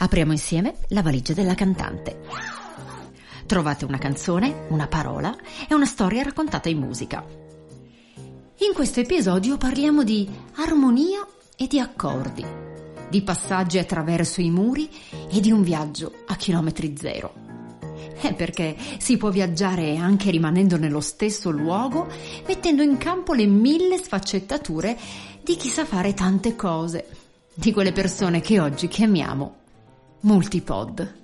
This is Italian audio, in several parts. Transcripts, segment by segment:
Apriamo insieme la valigia della cantante. Trovate una canzone, una parola e una storia raccontata in musica. In questo episodio parliamo di armonia e di accordi, di passaggi attraverso i muri e di un viaggio a chilometri zero. È perché si può viaggiare anche rimanendo nello stesso luogo, mettendo in campo le mille sfaccettature di chi sa fare tante cose, di quelle persone che oggi chiamiamo multipod.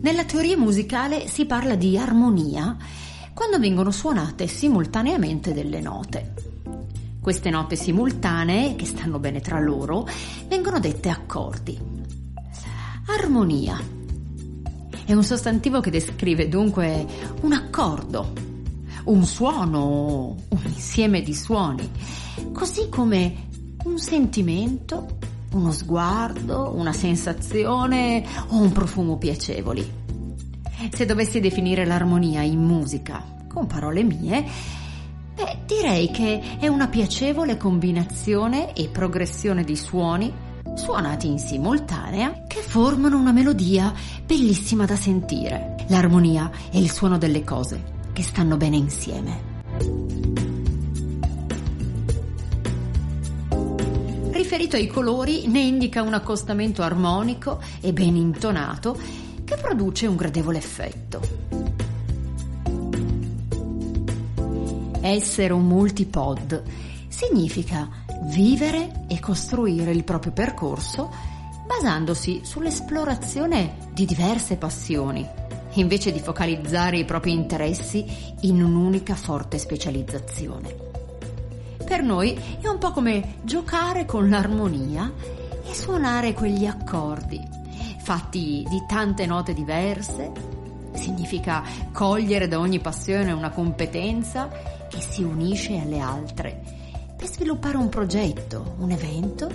Nella teoria musicale si parla di armonia quando vengono suonate simultaneamente delle note. Queste note simultanee, che stanno bene tra loro, vengono dette accordi. Armonia è un sostantivo che descrive dunque un accordo, un suono, un insieme di suoni, così come un sentimento, uno sguardo, una sensazione o un profumo piacevoli. Se dovessi definire l'armonia in musica con parole mie, beh, direi che è una piacevole combinazione e progressione di suoni suonati in simultanea che formano una melodia bellissima da sentire. L'armonia è il suono delle cose che stanno bene insieme. Riferito ai colori, ne indica un accostamento armonico e ben intonato che produce un gradevole effetto. Essere un multipod significa vivere e costruire il proprio percorso basandosi sull'esplorazione di diverse passioni, invece di focalizzare i propri interessi in un'unica forte specializzazione. Per noi è un po' come giocare con l'armonia e suonare quegli accordi, fatti di tante note diverse. Significa cogliere da ogni passione una competenza che si unisce alle altre per sviluppare un progetto, un evento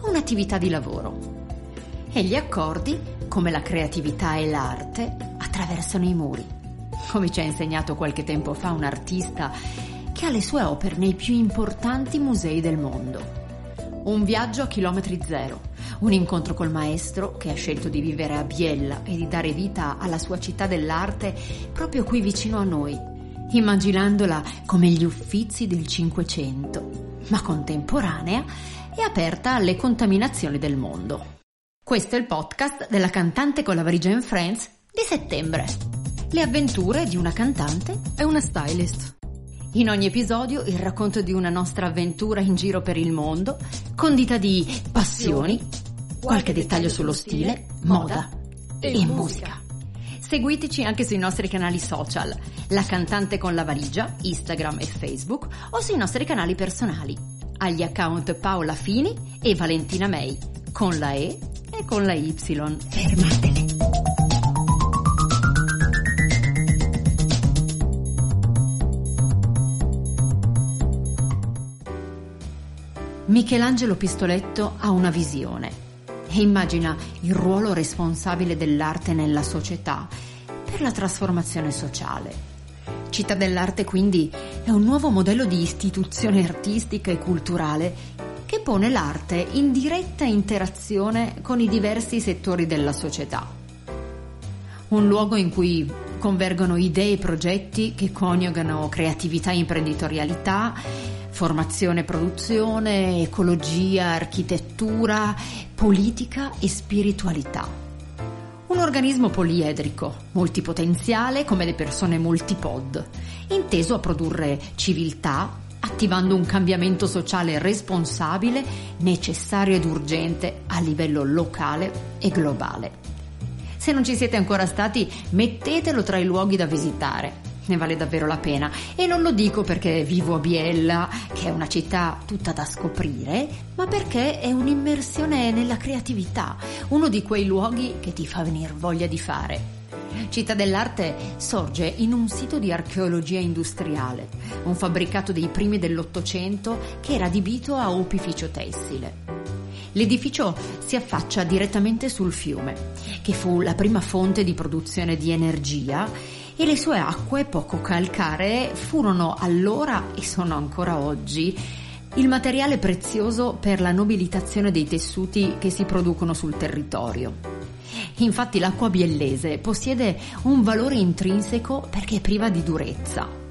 o un'attività di lavoro. E gli accordi, come la creatività e l'arte, attraversano i muri. Come ci ha insegnato qualche tempo fa un artista che ha le sue opere nei più importanti musei del mondo. Un viaggio a chilometri zero, un incontro col maestro che ha scelto di vivere a Biella e di dare vita alla sua città dell'arte proprio qui vicino a noi, immaginandola come gli uffizi del Cinquecento, ma contemporanea e aperta alle contaminazioni del mondo. Questo è il podcast della cantante con la valigia in Friends di settembre. Le avventure di una cantante e una stylist. In ogni episodio il racconto di una nostra avventura in giro per il mondo, condita di passioni, qualche dettaglio sullo stile, moda e musica. Seguiteci anche sui nostri canali social, La Cantante con la Valigia, Instagram e Facebook, o sui nostri canali personali, agli account Paola Fini e Valentina May, con la E e con la Y. Fermatele. Michelangelo Pistoletto ha una visione e immagina il ruolo responsabile dell'arte nella società per la trasformazione sociale. Città dell'arte quindi è un nuovo modello di istituzione artistica e culturale che pone l'arte in diretta interazione con i diversi settori della società. Un luogo in cui convergono idee e progetti che coniugano creatività e imprenditorialità, formazione produzione, ecologia, architettura, politica e spiritualità. Un organismo poliedrico, multipotenziale come le persone multipod, inteso a produrre civiltà, attivando un cambiamento sociale responsabile, necessario ed urgente a livello locale e globale. Se non ci siete ancora stati, mettetelo tra i luoghi da visitare. Ne vale davvero la pena. E non lo dico perché vivo a Biella, che è una città tutta da scoprire, ma perché è un'immersione nella creatività, uno di quei luoghi che ti fa venire voglia di fare. Città dell'Arte sorge in un sito di archeologia industriale, un fabbricato dei primi dell'Ottocento che era adibito a opificio tessile. L'edificio si affaccia direttamente sul fiume, che fu la prima fonte di produzione di energia e le sue acque poco calcaree furono allora e sono ancora oggi il materiale prezioso per la nobilitazione dei tessuti che si producono sul territorio. Infatti l'acqua biellese possiede un valore intrinseco perché è priva di durezza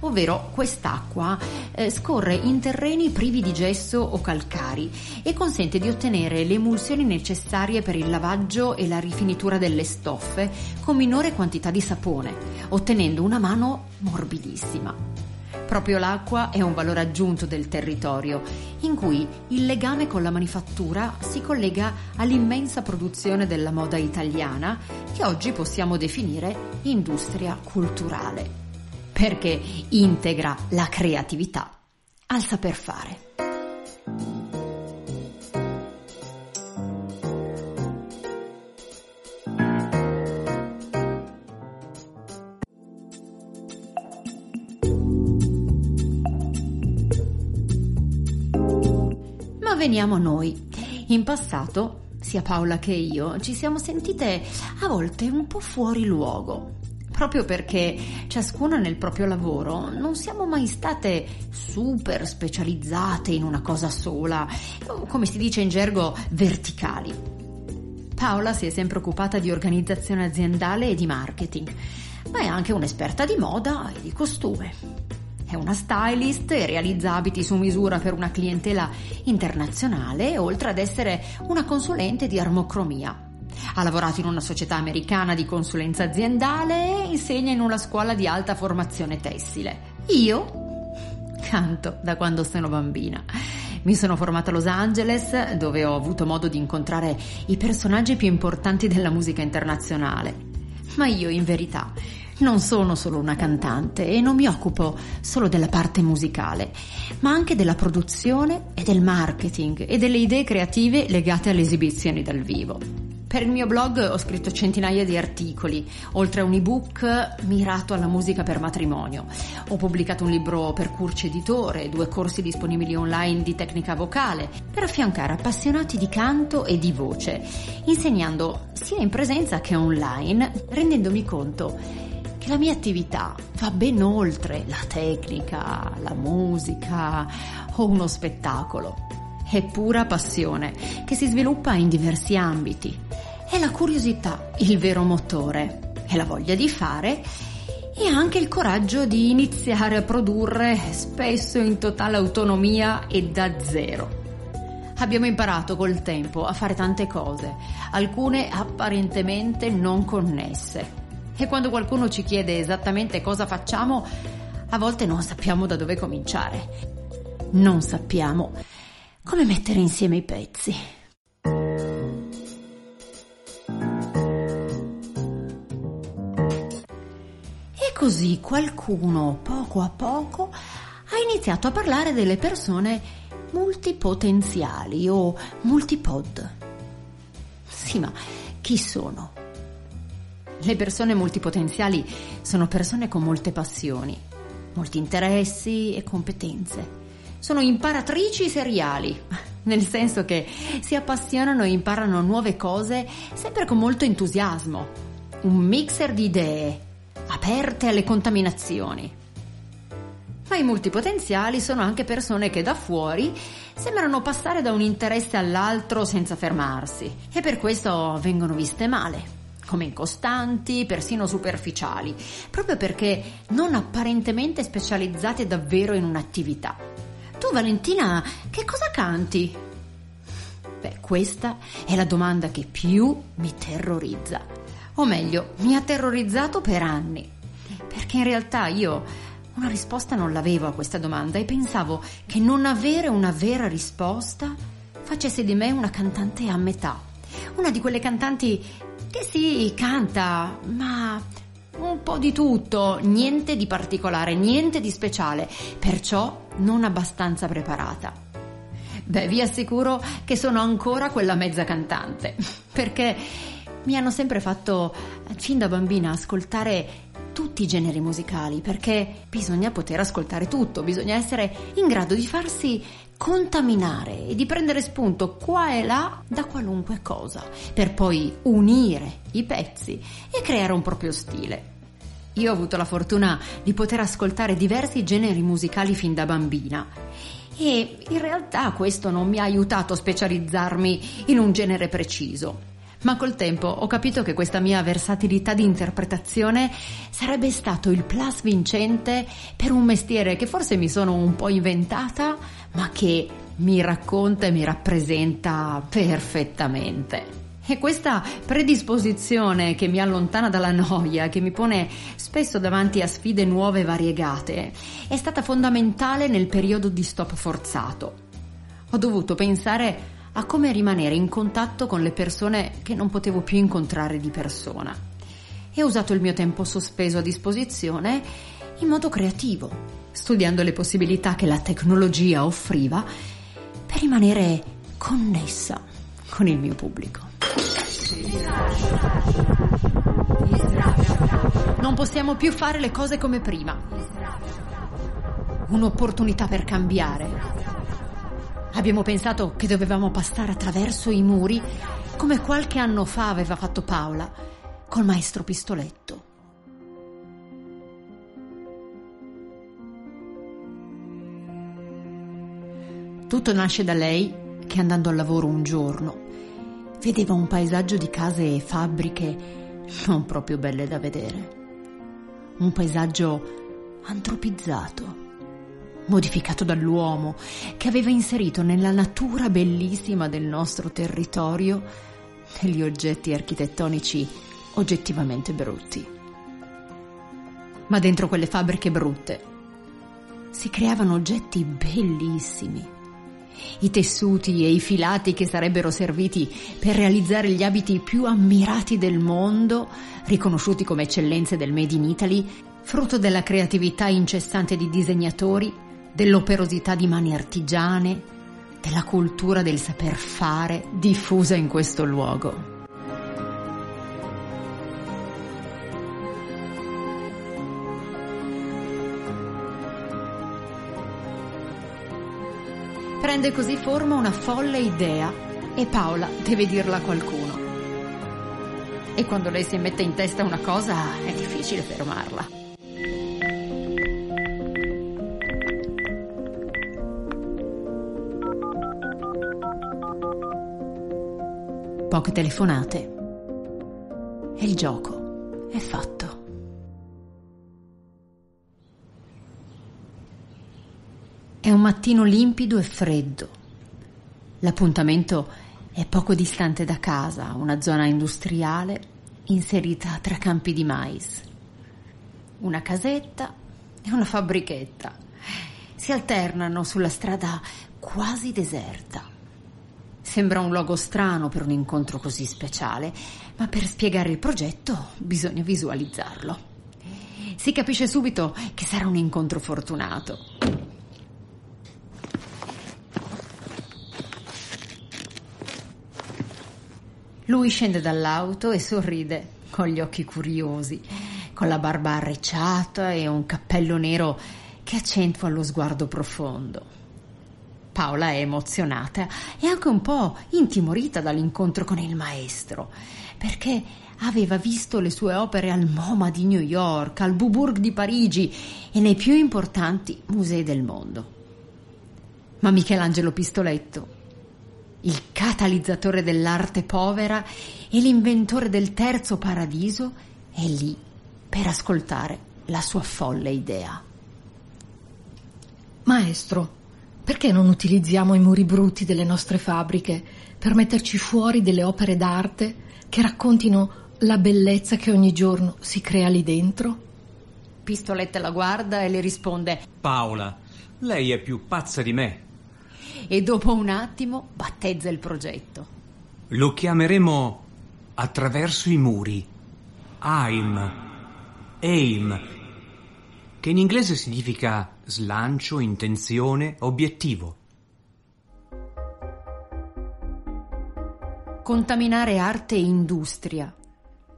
ovvero quest'acqua eh, scorre in terreni privi di gesso o calcari e consente di ottenere le emulsioni necessarie per il lavaggio e la rifinitura delle stoffe con minore quantità di sapone, ottenendo una mano morbidissima. Proprio l'acqua è un valore aggiunto del territorio, in cui il legame con la manifattura si collega all'immensa produzione della moda italiana, che oggi possiamo definire industria culturale perché integra la creatività al saper fare. Ma veniamo a noi. In passato, sia Paola che io ci siamo sentite a volte un po' fuori luogo proprio perché ciascuna nel proprio lavoro non siamo mai state super specializzate in una cosa sola, come si dice in gergo verticali. Paola si è sempre occupata di organizzazione aziendale e di marketing, ma è anche un'esperta di moda e di costume. È una stylist e realizza abiti su misura per una clientela internazionale, oltre ad essere una consulente di armocromia. Ha lavorato in una società americana di consulenza aziendale e insegna in una scuola di alta formazione tessile. Io canto da quando sono bambina. Mi sono formata a Los Angeles, dove ho avuto modo di incontrare i personaggi più importanti della musica internazionale. Ma io, in verità, non sono solo una cantante e non mi occupo solo della parte musicale, ma anche della produzione e del marketing e delle idee creative legate alle esibizioni dal vivo. Per il mio blog ho scritto centinaia di articoli, oltre a un ebook mirato alla musica per matrimonio. Ho pubblicato un libro per Curci Editore, due corsi disponibili online di tecnica vocale, per affiancare appassionati di canto e di voce, insegnando sia in presenza che online, rendendomi conto che la mia attività va ben oltre la tecnica, la musica o uno spettacolo. È pura passione che si sviluppa in diversi ambiti è la curiosità il vero motore, è la voglia di fare e anche il coraggio di iniziare a produrre spesso in totale autonomia e da zero. Abbiamo imparato col tempo a fare tante cose, alcune apparentemente non connesse. E quando qualcuno ci chiede esattamente cosa facciamo, a volte non sappiamo da dove cominciare. Non sappiamo come mettere insieme i pezzi. così qualcuno, poco a poco, ha iniziato a parlare delle persone multipotenziali o multipod. Sì, ma chi sono? Le persone multipotenziali sono persone con molte passioni, molti interessi e competenze. Sono imparatrici seriali, nel senso che si appassionano e imparano nuove cose sempre con molto entusiasmo. Un mixer di idee, aperte alle contaminazioni. Ma i multipotenziali sono anche persone che da fuori sembrano passare da un interesse all'altro senza fermarsi e per questo vengono viste male, come incostanti, persino superficiali, proprio perché non apparentemente specializzate davvero in un'attività. Tu Valentina, che cosa canti? Beh, questa è la domanda che più mi terrorizza. O meglio, mi ha terrorizzato per anni, perché in realtà io una risposta non l'avevo a questa domanda e pensavo che non avere una vera risposta facesse di me una cantante a metà, una di quelle cantanti che sì, canta, ma un po' di tutto, niente di particolare, niente di speciale, perciò non abbastanza preparata. Beh, vi assicuro che sono ancora quella mezza cantante, perché mi hanno sempre fatto, fin da bambina, ascoltare tutti i generi musicali perché bisogna poter ascoltare tutto, bisogna essere in grado di farsi contaminare e di prendere spunto qua e là da qualunque cosa per poi unire i pezzi e creare un proprio stile. Io ho avuto la fortuna di poter ascoltare diversi generi musicali fin da bambina e in realtà questo non mi ha aiutato a specializzarmi in un genere preciso. Ma col tempo ho capito che questa mia versatilità di interpretazione sarebbe stato il plus vincente per un mestiere che forse mi sono un po' inventata, ma che mi racconta e mi rappresenta perfettamente. E questa predisposizione che mi allontana dalla noia, che mi pone spesso davanti a sfide nuove e variegate, è stata fondamentale nel periodo di stop forzato. Ho dovuto pensare a come rimanere in contatto con le persone che non potevo più incontrare di persona. E ho usato il mio tempo sospeso a disposizione in modo creativo, studiando le possibilità che la tecnologia offriva per rimanere connessa con il mio pubblico. Non possiamo più fare le cose come prima. Un'opportunità per cambiare. Abbiamo pensato che dovevamo passare attraverso i muri come qualche anno fa aveva fatto Paola col maestro Pistoletto. Tutto nasce da lei che andando al lavoro un giorno vedeva un paesaggio di case e fabbriche non proprio belle da vedere. Un paesaggio antropizzato, modificato dall'uomo, che aveva inserito nella natura bellissima del nostro territorio degli oggetti architettonici oggettivamente brutti. Ma dentro quelle fabbriche brutte si creavano oggetti bellissimi i tessuti e i filati che sarebbero serviti per realizzare gli abiti più ammirati del mondo, riconosciuti come eccellenze del Made in Italy, frutto della creatività incessante di disegnatori, dell'operosità di mani artigiane, della cultura del saper fare diffusa in questo luogo. Prende così forma una folle idea e Paola deve dirla a qualcuno. E quando lei si mette in testa una cosa è difficile fermarla. Poche telefonate. E il gioco è fatto. Un mattino limpido e freddo. L'appuntamento è poco distante da casa, una zona industriale inserita tra campi di mais. Una casetta e una fabbrichetta si alternano sulla strada quasi deserta. Sembra un luogo strano per un incontro così speciale, ma per spiegare il progetto bisogna visualizzarlo. Si capisce subito che sarà un incontro fortunato. Lui scende dall'auto e sorride con gli occhi curiosi, con la barba arricciata e un cappello nero che accentua lo sguardo profondo. Paola è emozionata e anche un po' intimorita dall'incontro con il maestro, perché aveva visto le sue opere al MoMA di New York, al Beaubourg di Parigi e nei più importanti musei del mondo. Ma Michelangelo Pistoletto il catalizzatore dell'arte povera e l'inventore del terzo paradiso, è lì per ascoltare la sua folle idea. Maestro, perché non utilizziamo i muri brutti delle nostre fabbriche per metterci fuori delle opere d'arte che raccontino la bellezza che ogni giorno si crea lì dentro? Pistoletta la guarda e le risponde Paola, lei è più pazza di me e dopo un attimo battezza il progetto. Lo chiameremo attraverso i muri. AIM. AIM. Che in inglese significa slancio, intenzione, obiettivo. Contaminare arte e industria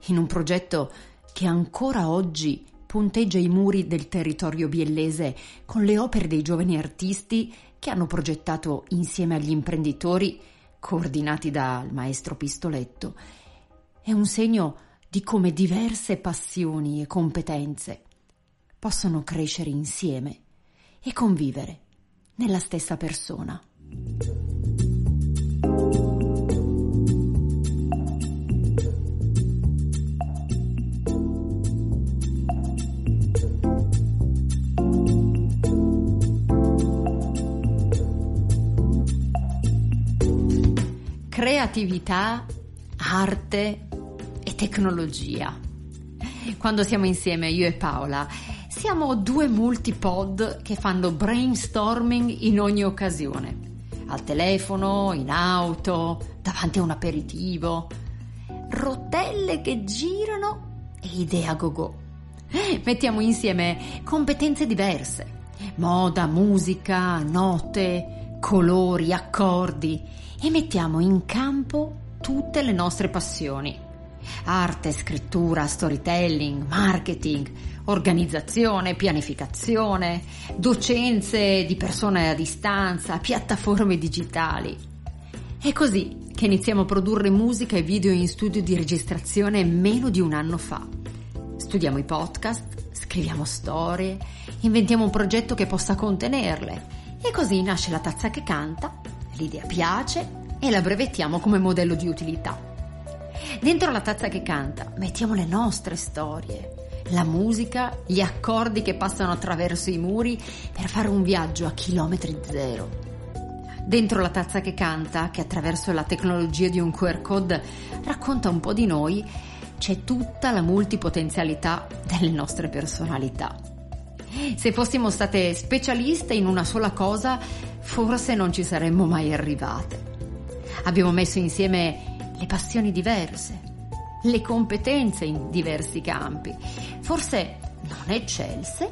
in un progetto che ancora oggi punteggia i muri del territorio biellese con le opere dei giovani artisti che hanno progettato insieme agli imprenditori, coordinati dal maestro Pistoletto, è un segno di come diverse passioni e competenze possono crescere insieme e convivere nella stessa persona. Creatività, arte e tecnologia. Quando siamo insieme io e Paola siamo due multipod che fanno brainstorming in ogni occasione. Al telefono, in auto, davanti a un aperitivo. Rotelle che girano e idee a go-go. Mettiamo insieme competenze diverse. Moda, musica, note, colori, accordi e mettiamo in campo tutte le nostre passioni. Arte, scrittura, storytelling, marketing, organizzazione, pianificazione, docenze di persone a distanza, piattaforme digitali. È così che iniziamo a produrre musica e video in studio di registrazione meno di un anno fa. Studiamo i podcast, scriviamo storie, inventiamo un progetto che possa contenerle e così nasce la tazza che canta, l'idea piace e la brevettiamo come modello di utilità. Dentro la tazza che canta mettiamo le nostre storie, la musica, gli accordi che passano attraverso i muri per fare un viaggio a chilometri zero. Dentro la tazza che canta, che attraverso la tecnologia di un QR code racconta un po' di noi, c'è tutta la multipotenzialità delle nostre personalità. Se fossimo state specialiste in una sola cosa, forse non ci saremmo mai arrivate. Abbiamo messo insieme le passioni diverse, le competenze in diversi campi, forse non eccelse,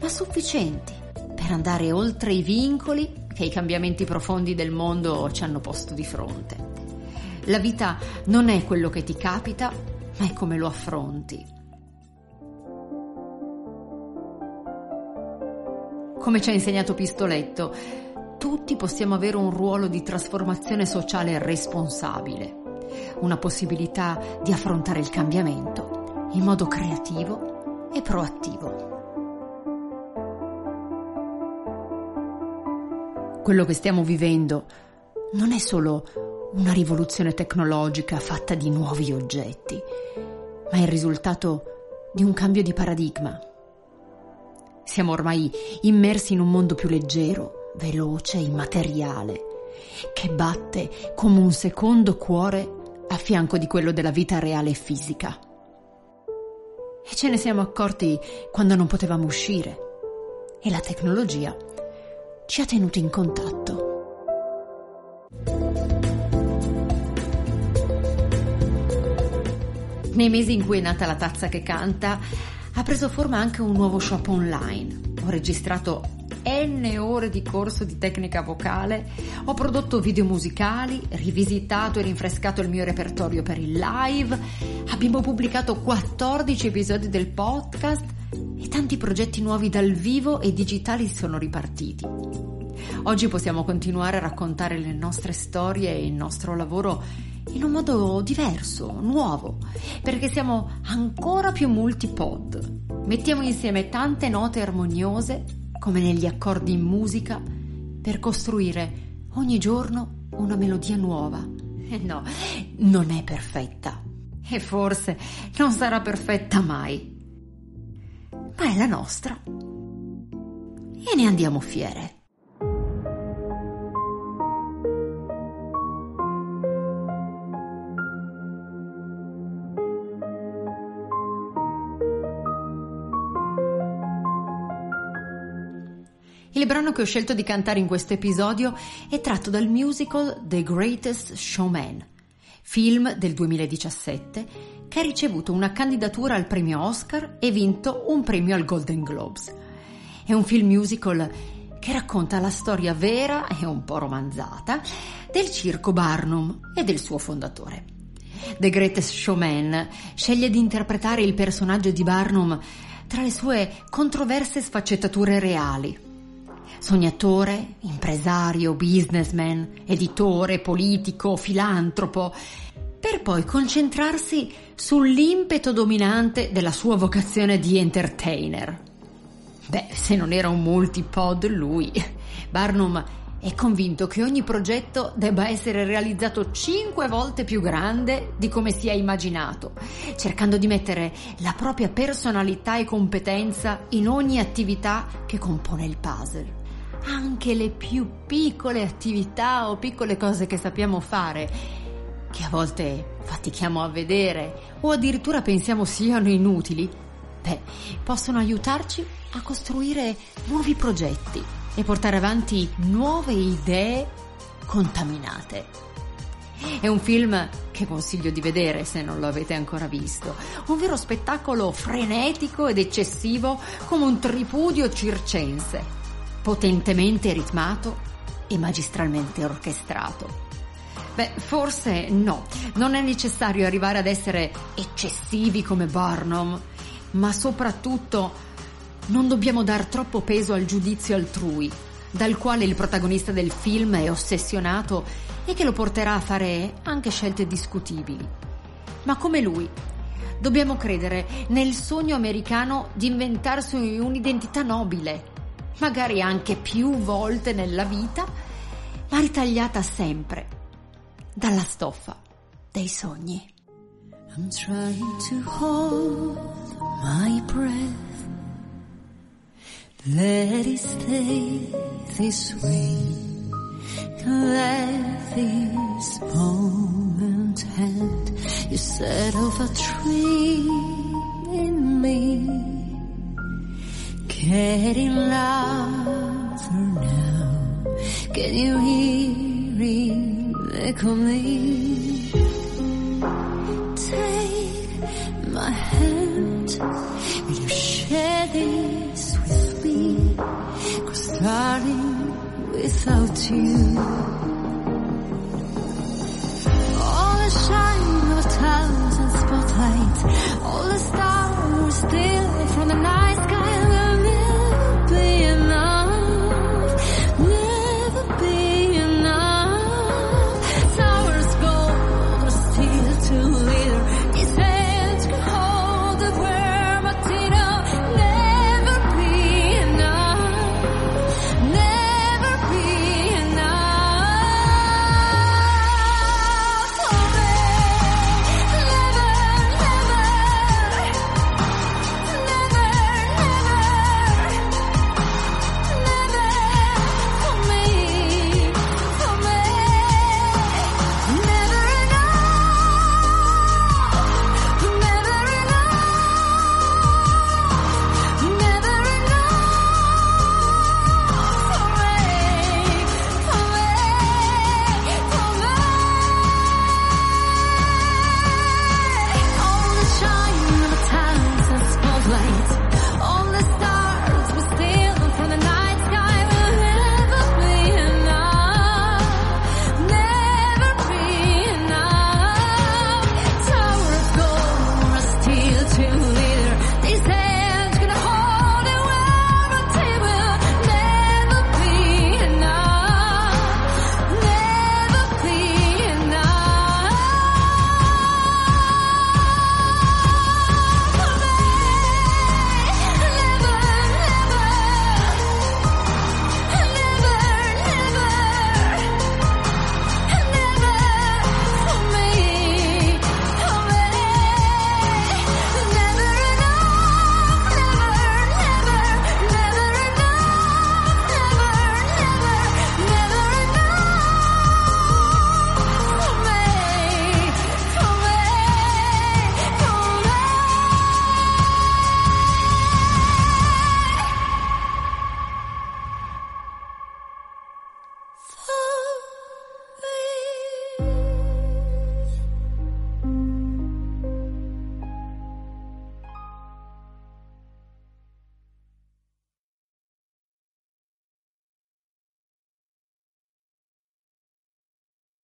ma sufficienti per andare oltre i vincoli che i cambiamenti profondi del mondo ci hanno posto di fronte. La vita non è quello che ti capita, ma è come lo affronti. Come ci ha insegnato Pistoletto, tutti possiamo avere un ruolo di trasformazione sociale responsabile una possibilità di affrontare il cambiamento in modo creativo e proattivo. Quello che stiamo vivendo non è solo una rivoluzione tecnologica fatta di nuovi oggetti, ma è il risultato di un cambio di paradigma. Siamo ormai immersi in un mondo più leggero, veloce, immateriale, che batte come un secondo cuore a fianco di quello della vita reale e fisica. E ce ne siamo accorti quando non potevamo uscire e la tecnologia ci ha tenuti in contatto. Nei mesi in cui è nata la tazza che canta, ha preso forma anche un nuovo shop online. Ho registrato N ore di corso di tecnica vocale, ho prodotto video musicali, rivisitato e rinfrescato il mio repertorio per il live, abbiamo pubblicato 14 episodi del podcast e tanti progetti nuovi dal vivo e digitali sono ripartiti. Oggi possiamo continuare a raccontare le nostre storie e il nostro lavoro in un modo diverso, nuovo, perché siamo ancora più multipod. Mettiamo insieme tante note armoniose come negli accordi in musica, per costruire ogni giorno una melodia nuova. E no, non è perfetta. E forse non sarà perfetta mai. Ma è la nostra. E ne andiamo fiere. Il brano che ho scelto di cantare in questo episodio è tratto dal musical The Greatest Showman, film del 2017 che ha ricevuto una candidatura al premio Oscar e vinto un premio al Golden Globes. È un film musical che racconta la storia vera e un po' romanzata del circo Barnum e del suo fondatore. The Greatest Showman sceglie di interpretare il personaggio di Barnum tra le sue controverse sfaccettature reali sognatore, impresario, businessman, editore, politico, filantropo, per poi concentrarsi sull'impeto dominante della sua vocazione di entertainer. Beh, se non era un multipod lui, Barnum è convinto che ogni progetto debba essere realizzato cinque volte più grande di come si è immaginato, cercando di mettere la propria personalità e competenza in ogni attività che compone il puzzle. Anche le più piccole attività o piccole cose che sappiamo fare, che a volte fatichiamo a vedere o addirittura pensiamo siano inutili, beh, possono aiutarci a costruire nuovi progetti e portare avanti nuove idee contaminate. È un film che consiglio di vedere se non lo avete ancora visto. Un vero spettacolo frenetico ed eccessivo come un tripudio circense, potentemente ritmato e magistralmente orchestrato. Beh, forse no, non è necessario arrivare ad essere eccessivi come Barnum, ma soprattutto non dobbiamo dar troppo peso al giudizio altrui, dal quale il protagonista del film è ossessionato e che lo porterà a fare anche scelte discutibili. Ma come lui, dobbiamo credere nel sogno americano di inventarsi un'identità nobile, magari anche più volte nella vita, ma ritagliata sempre dalla stoffa dei sogni. I'm trying to hold my breath Let it stay this way. Let this moment end. You set off a tree in me. Getting louder now. Can you hear it me? Take my hand. Will you share this with me? Cause starting without you All the shine of a spotlights All the stars still from the night